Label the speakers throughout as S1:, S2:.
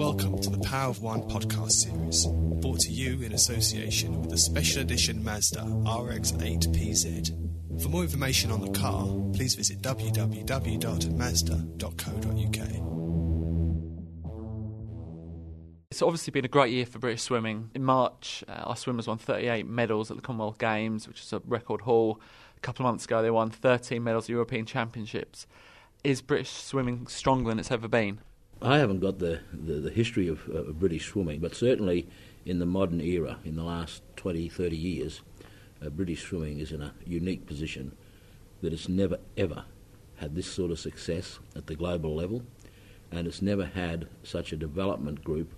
S1: Welcome to the Power of One podcast series, brought to you in association with the special edition Mazda RX-8 PZ. For more information on the car, please visit www.mazda.co.uk.
S2: It's obviously been a great year for British swimming. In March, uh, our swimmers won 38 medals at the Commonwealth Games, which is a record haul. A couple of months ago, they won 13 medals at European Championships. Is British swimming stronger than it's ever been?
S3: I haven't got the, the, the history of, uh, British swimming, but certainly in the modern era, in the last 20, 30 years, uh, British swimming is in a unique position that it's never ever had this sort of success at the global level, and it's never had such a development group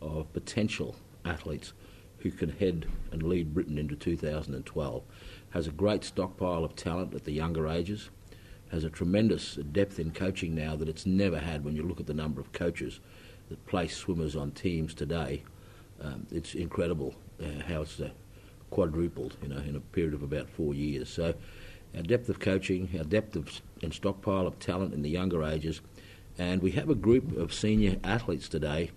S3: of potential athletes who can head and lead Britain into 2012. Has a great stockpile of talent at the younger ages has a tremendous depth in coaching now that it's never had when you look at the number of coaches that place swimmers on teams today. Um, it's incredible uh, how it's uh, quadrupled you know, in a period of about four years. So our depth of coaching, our depth of and stockpile of talent in the younger ages, and we have a group of senior athletes today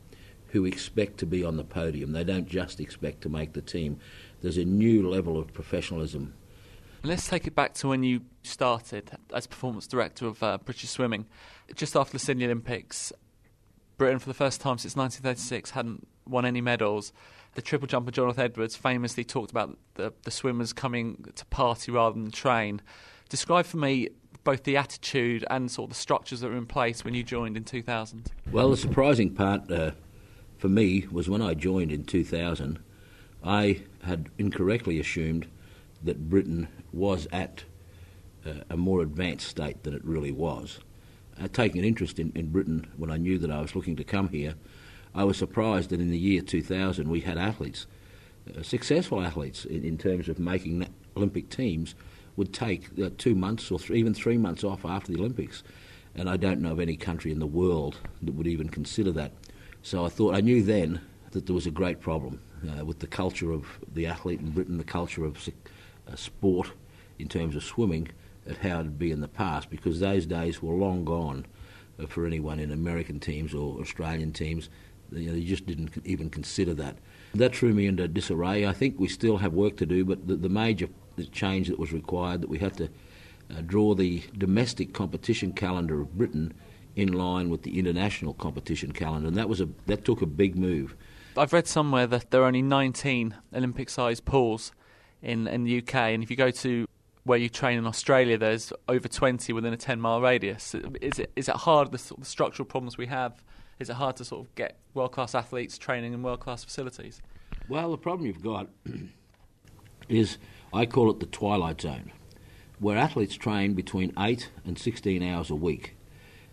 S3: who expect to be on the podium. They don't just expect to make the team. There's a new level of professionalism
S2: Let's take it back to when you started as performance director of uh, British Swimming. Just after the Sydney Olympics, Britain, for the first time since 1936, hadn't won any medals. The triple jumper Jonathan Edwards famously talked about the, the swimmers coming to party rather than train. Describe for me both the attitude and sort of the structures that were in place when you joined in 2000.
S3: Well, the surprising part uh, for me was when I joined in 2000, I had incorrectly assumed that Britain was at uh, a more advanced state than it really was. Uh, taking an interest in, in Britain when I knew that I was looking to come here, I was surprised that in the year 2000 we had athletes, uh, successful athletes in, in, terms of making Olympic teams, would take uh, two months or even three months off after the Olympics. And I don't know of any country in the world that would even consider that. So I thought, I knew then that there was a great problem uh, with the culture of the athlete in Britain, the culture of sport in terms of swimming at how it'd be in the past because those days were long gone for anyone in American teams or Australian teams. You know, they just didn't even consider that. That threw me into disarray. I think we still have work to do, but the, the major change that was required that we had to uh, draw the domestic competition calendar of Britain in line with the international competition calendar, and that was a that took a big move.
S2: I've read somewhere that there are only 19 Olympic-sized pools in, in the UK. And if you go to where you train in Australia, there's over 20 within a 10 mile radius. Is it, is it hard, the, structural problems we have, is it hard to sort of get world class athletes training in world class facilities?
S3: Well, the problem you've got is I call it the twilight zone, where athletes train between 8 and 16 hours a week.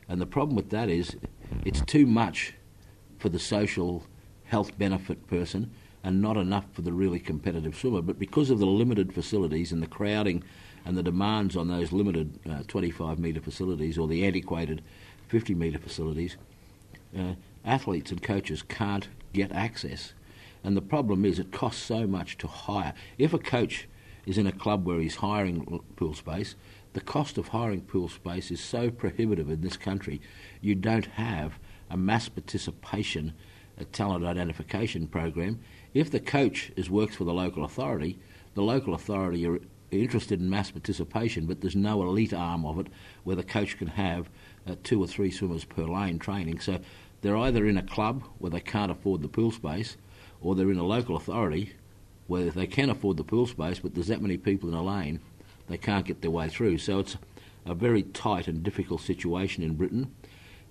S3: And the problem with that is it's too much for the social health benefit person and not enough for the really competitive swimmer. But because of the limited facilities and the crowding and the demands on those limited uh, 25 metre facilities or the antiquated 50 metre facilities, uh, athletes and coaches can't get access. And the problem is it costs so much to hire. If a coach is in a club where he's hiring pool space, the cost of hiring pool space is so prohibitive in this country, you don't have a mass participation a talent identification program if the coach is works for the local authority, the local authority are interested in mass participation, but there's no elite arm of it where the coach can have uh, two or three swimmers per lane training. So they're either in a club where they can't afford the pool space, or they're in a local authority where they can afford the pool space, but there's that many people in a lane, they can't get their way through. So it's a very tight and difficult situation in Britain,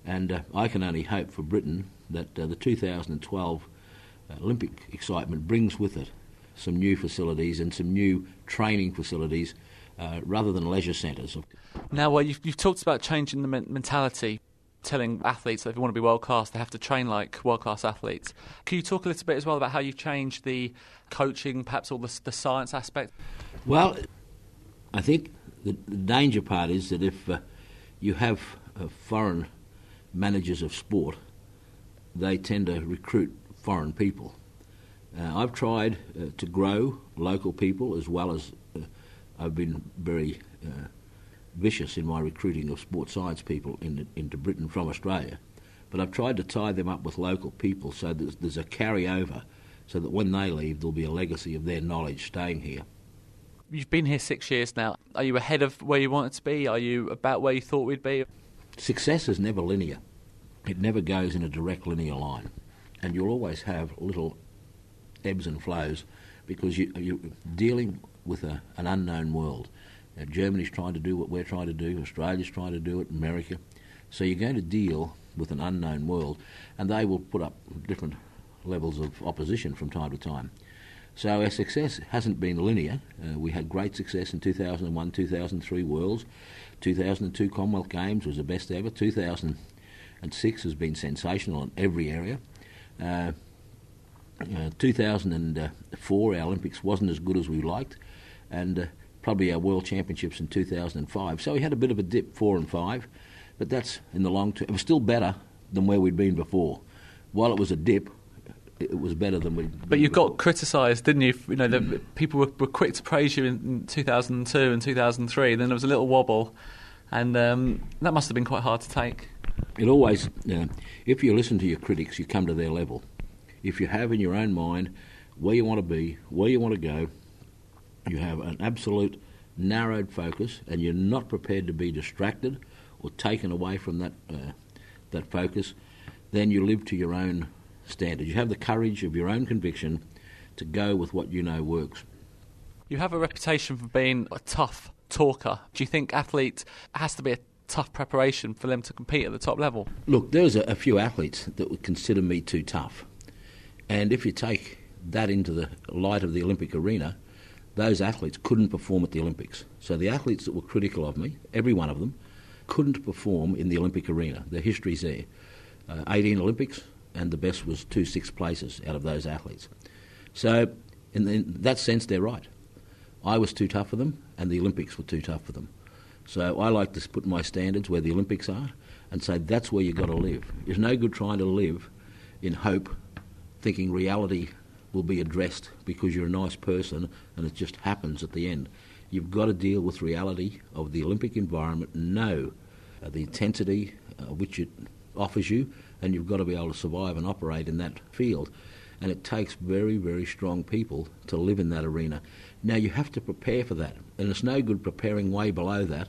S3: and uh, I can only hope for Britain that uh, the 2012 Olympic excitement brings with it some new facilities and some new training facilities uh, rather than leisure centres.
S2: Now, well, you've, you've talked about changing the mentality, telling athletes that if they want to be world class, they have to train like world class athletes. Can you talk a little bit as well about how you've changed the coaching, perhaps all the, the science aspect?
S3: Well, I think the, the danger part is that if uh, you have uh, foreign managers of sport, they tend to recruit foreign people. Uh, I've tried uh, to grow local people as well as uh, I've been very uh, vicious in my recruiting of sports science people in, into Britain from Australia. But I've tried to tie them up with local people so that there's a carryover so that when they leave, there'll be a legacy of their knowledge staying here.
S2: You've been here six years now. Are you ahead of where you wanted to be? Are you about where you thought we'd be?
S3: Success is never linear. It never goes in a direct linear line. And you'll always have little ebbs and flows because you, you're dealing with a, an unknown world. Now, Germany's trying to do what we're trying to do, Australia's trying to do it, America. So you're going to deal with an unknown world, and they will put up different levels of opposition from time to time. So our success hasn't been linear. Uh, we had great success in 2001, 2003 Worlds. 2002 Commonwealth Games was the best ever. 2006 has been sensational in every area. Uh, uh, 2004 our Olympics wasn't as good as we liked, and uh, probably our World Championships in 2005. So we had a bit of a dip, four and five, but that's in the long term. It was still better than where we'd been before. While it was a dip, it was better than we.
S2: But you got criticised, didn't you? You know, the, people were, were, quick to praise you in, in, 2002 and 2003. Then there was a little wobble, and um, that must have been quite hard to take.
S3: It always, if you listen to your critics, you come to their level. If you have in your own mind where you want to be, where you want to go, you have an absolute narrowed focus, and you're not prepared to be distracted or taken away from that uh, that focus, then you live to your own standards. You have the courage of your own conviction to go with what you know works.
S2: You have a reputation for being a tough talker. Do you think athletes has to be a tough preparation for them to compete at the top level?
S3: Look, there's a, a few athletes that would consider me too tough. And if you take that into the light of the Olympic arena, those athletes couldn't perform at the Olympics. So the athletes that were critical of me, every one of them, couldn't perform in the Olympic arena. The history's there. Uh, 18 Olympics, and the best was two sixth places out of those athletes. So, in, the, in that sense, they're right. I was too tough for them, and the Olympics were too tough for them. So I like to put my standards where the Olympics are and say that's where you've got to live. It's no good trying to live in hope, thinking reality will be addressed because you're a nice person and it just happens at the end. You've got to deal with reality of the Olympic environment, know uh, the intensity uh, which it offers you, and you've got to be able to survive and operate in that field. And it takes very, very strong people to live in that arena. Now, you have to prepare for that, and it's no good preparing way below that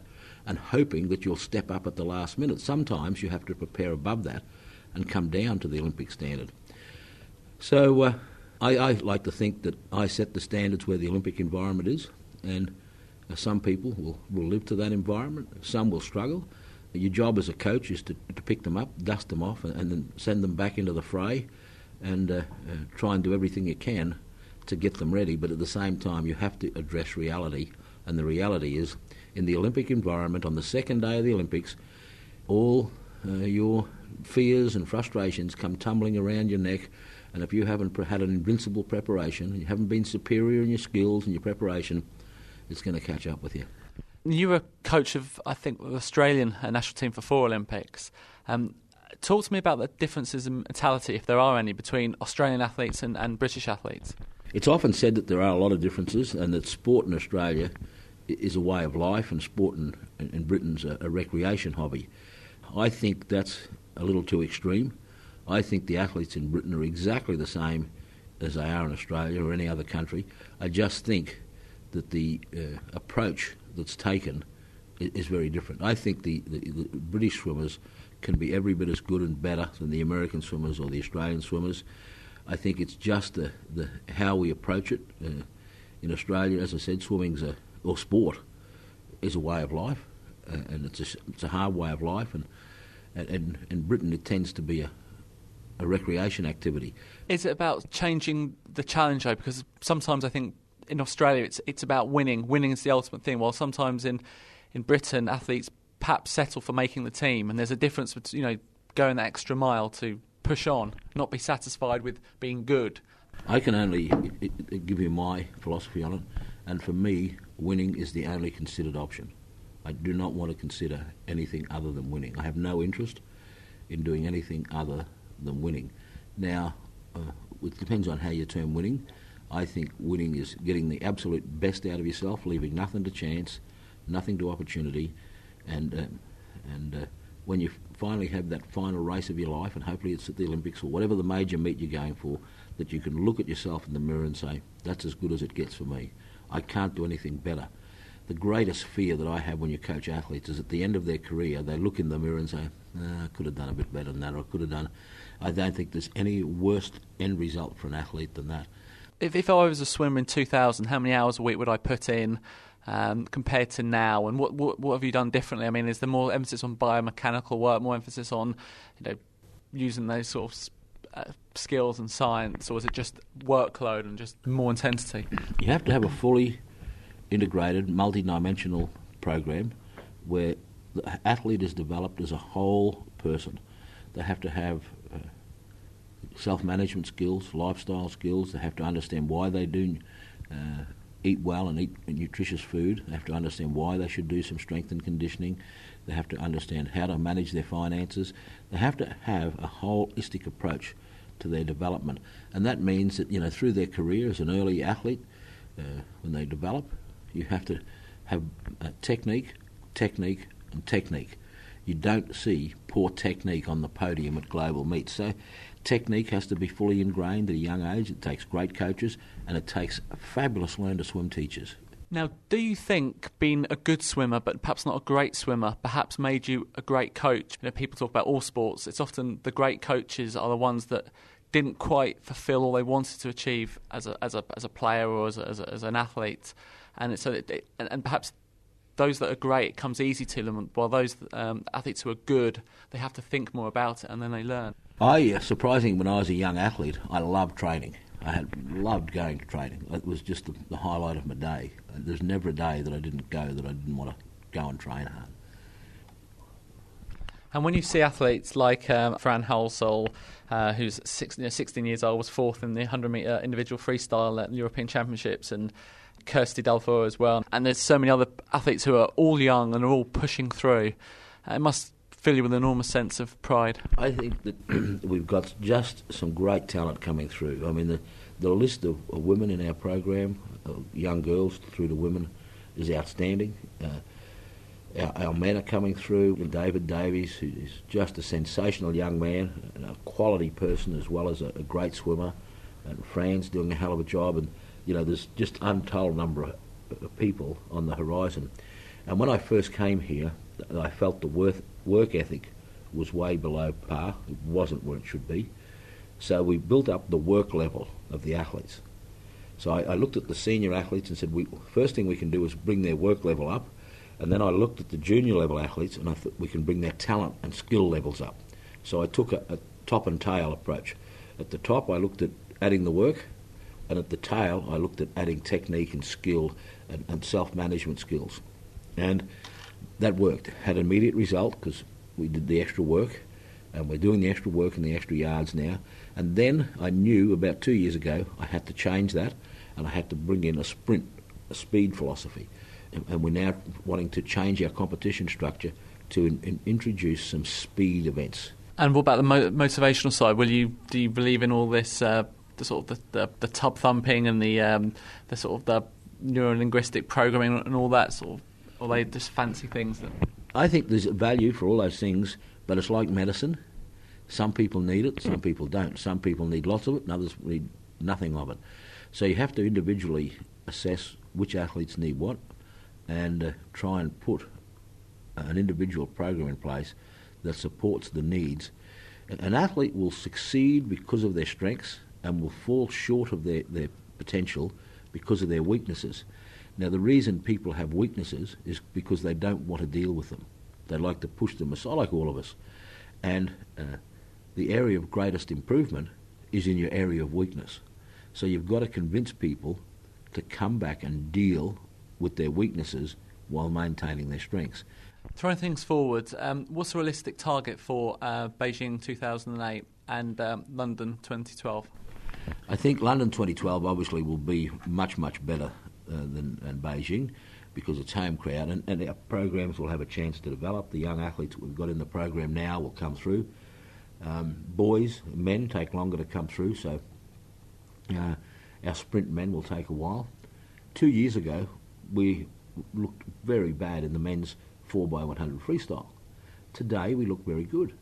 S3: and hoping that you'll step up at the last minute. Sometimes you have to prepare above that and come down to the Olympic standard. So, uh, I, I, like to think that I set the standards where the Olympic environment is, and uh, some people will, will live to that environment, some will struggle, your job as a coach is to, to pick them up, dust them off, and, and then send them back into the fray and uh, uh, try and do everything you can to get them ready. But at the same time, you have to address reality. And the reality is, in the Olympic environment, on the second day of the Olympics, all uh, your fears and frustrations come tumbling around your neck. And if you haven't had an invincible preparation, you haven't been superior in your skills and your preparation, it's going to catch up with you.
S2: You were coach of, I think, the Australian national team for four Olympics. Um, talk to me about the differences in mentality, if there are any, between Australian athletes and, and British athletes.
S3: It's often said that there are a lot of differences and that sport in Australia is a way of life and sport in, in Britain's a, a recreation hobby. I think that's a little too extreme. I think the athletes in Britain are exactly the same as they are in Australia or any other country. I just think that the uh, approach that's taken is, is very different. I think the, the, the, British swimmers can be every bit as good and better than the American swimmers or the Australian swimmers. I think it's just the, the how we approach it. Uh, in Australia, as I said, swimming's a or sport is a way of life, uh, and it's a, it's a hard way of life, and and in Britain it tends to be a a recreation activity.
S2: Is it about changing the challenge though? Because sometimes I think in Australia, it's it's about winning. Winning is the ultimate thing. While sometimes in in Britain, athletes perhaps settle for making the team, and there's a difference between you know going that extra mile to push on, not be satisfied with being good.
S3: I can only give you my philosophy on it, and for me, winning is the only considered option. I do not want to consider anything other than winning. I have no interest in doing anything other than winning. Now, uh, it depends on how you term winning. I think winning is getting the absolute best out of yourself, leaving nothing to chance, nothing to opportunity, and um, and uh, when you finally have that final race of your life, and hopefully it's at the Olympics or whatever the major meet you're going for, that you can look at yourself in the mirror and say, that's as good as it gets for me. I can't do anything better. The greatest fear that I have when you coach athletes is at the end of their career, they look in the mirror and say, I could have done a bit better than that, or I could have done. I don't think there's any worse end result for an athlete than that.
S2: If, if I was a swimmer in 2000, how many hours a week would I put in? Um, compared to now, and what, what, what have you done differently? I mean, is there more emphasis on biomechanical work, more emphasis on you know using those sort of uh, skills and science, or is it just workload and just more intensity?
S3: You have to have a fully integrated, multi-dimensional program where the athlete is developed as a whole person. They have to have uh, self-management skills, lifestyle skills. They have to understand why they do uh, eat well and eat nutritious food. They have to understand why they should do some strength and conditioning. They have to understand how to manage their finances. They have to have a holistic approach to their development, and that means that you know through their career as an early athlete, uh, when they develop, you have to have technique, technique, and technique. You don't see poor technique on the podium at global meets. So, technique has to be fully ingrained at a young age. It takes great coaches and it takes fabulous learn to swim teachers.
S2: Now, do you think being a good swimmer, but perhaps not a great swimmer, perhaps made you a great coach? You know, people talk about all sports. It's often the great coaches are the ones that didn't quite fulfil all they wanted to achieve as a as a as a player or as a, as, a, as an athlete, and so it, and, and, perhaps those that are great it comes easy to them, while those um, athletes who are good they have to think more about it and then they learn.
S3: I uh, surprising when I was a young athlete, I loved training. I had loved going to training. It was just the, the highlight of my day. There's never a day that I didn't go that I didn't want to go and train hard.
S2: And when you see athletes like um, Fran Halsall, uh, who's you know, 16 years old, was fourth in the 100 metre individual freestyle at the European Championships, and Kirsty Balfour as well. And there's so many other athletes who are all young and are all pushing through. Uh, it must fill you with an enormous sense of pride.
S3: I think that we've got just some great talent coming through. I mean, the, the list of, of women in our program, young girls through to women, is outstanding. Uh, our, our, men are coming through. David Davies, who is just a sensational young man, and a quality person as well as a, a great swimmer, and Fran's doing a hell of a job. And you know, there's just untold number of, of people on the horizon. And when I first came here, I felt the worth, work ethic was way below par. It wasn't where it should be. So we built up the work level of the athletes. So I, I looked at the senior athletes and said, we, first thing we can do is bring their work level up. And then I looked at the junior level athletes and I thought we can bring their talent and skill levels up. So I took a, a top and tail approach. At the top, I looked at adding the work, and at the tail, I looked at adding technique and skill and, and self management skills. And that worked. Had an immediate result because we did the extra work, and we're doing the extra work in the extra yards now. And then I knew about two years ago I had to change that, and I had to bring in a sprint, a speed philosophy. And, and we're now wanting to change our competition structure to in, in, introduce some speed events.
S2: And what about the mo- motivational side? Will you do you believe in all this, uh, the sort of the, the, the tub thumping and the um, the sort of the neuro linguistic programming and all that sort of or they just fancy things that.
S3: I think there's value for all those things, but it's like medicine. Some people need it, some people don't. Some people need lots of it, and others need nothing of it. So you have to individually assess which athletes need what, and uh, try and put an individual program in place that supports the needs. An athlete will succeed because of their strengths and will fall short of their, their potential because of their weaknesses. Now, the reason people have weaknesses is because they don't want to deal with them. They like to push them aside, like all of us. And uh, the area of greatest improvement is in your area of weakness. So you've got to convince people to come back and deal with their weaknesses while maintaining their strengths.
S2: Throwing things forward, um, what's a realistic target for uh, Beijing 2008 and um, London 2012?
S3: I think London 2012 obviously will be much, much better than, than Beijing because it's home crowd, and, and, our programs will have a chance to develop. The young athletes we've got in the program now will come through. Um, boys, men take longer to come through, so uh, our sprint men will take a while. Two years ago, we looked very bad in the men's 4x100 freestyle. today we look very good.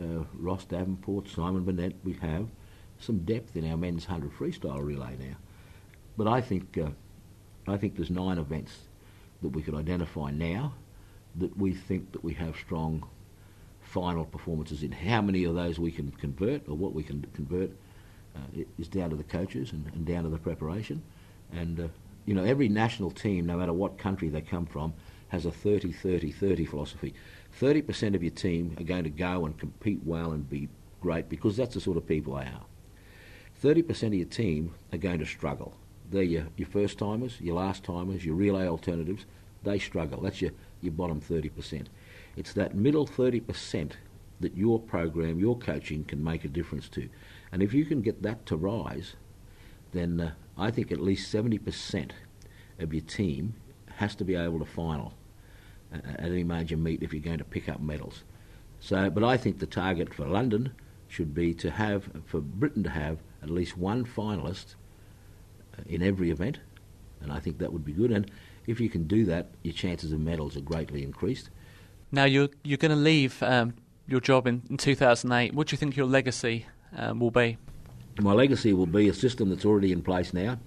S3: Uh, Ross Davenport, Simon Burnett, we have some depth in our men's 100 freestyle relay now. But I think, uh, I think there's nine events that we could identify now that we think that we have strong final performances in. How many of those we can convert or what we can convert uh, is down to the coaches and, and, down to the preparation. And, uh, you know, every national team, no matter what country they come from, has a 30 30 30 philosophy. 30% of your team are going to go and compete well and be great because that's the sort of people they are. 30% of your team are going to struggle. They're your, your first timers, your last timers, your relay alternatives. They struggle. That's your, your bottom 30%. It's that middle 30% that your program, your coaching can make a difference to. And if you can get that to rise, then uh, I think at least 70% of your team has to be able to final at any major meet if you're going to pick up medals. So, but I think the target for London should be to have, for Britain to have at least one finalist uh, in every event, and I think that would be good. And if you can do that, your chances of medals are greatly increased.
S2: Now you're you're going to leave um, your job in, in 2008. What do you think your legacy um, will be?
S3: My legacy will be a system that's already in place now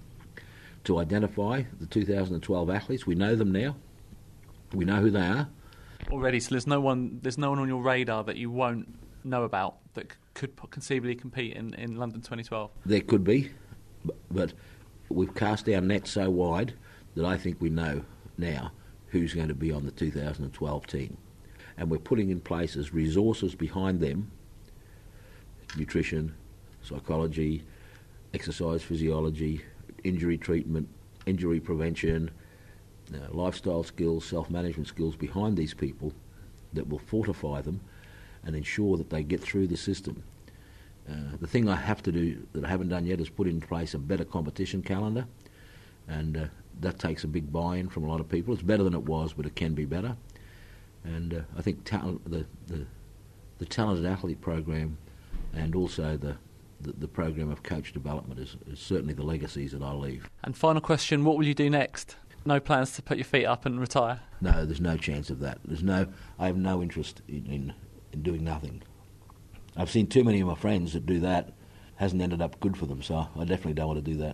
S3: to identify the 2012 athletes. We know them now. We know who they are
S2: already. So there's no one there's no one on your radar that you won't know about that could conceivably compete in, in London 2012.
S3: There could be, but we've cast our net so wide that I think we know now who's going to be on the 2012 team. And we're putting in place as resources behind them nutrition, psychology, exercise physiology, injury treatment, injury prevention, uh, lifestyle skills, self management skills behind these people that will fortify them and ensure that they get through the system. Uh, the thing I have to do that I haven't done yet is put in place a better competition calendar, and uh, that takes a big buy-in from a lot of people. It's better than it was, but it can be better. And uh, I think ta- the, the, the talented athlete program, and also the the, the program of coach development is, is certainly the legacies that I leave.
S2: And final question: What will you do next? No plans to put your feet up and retire?
S3: No, there's no chance of that. There's no. I have no interest in, in, in doing nothing. I've seen too many of my friends that do that. Hasn't ended up good for them, so I definitely don't want to do that.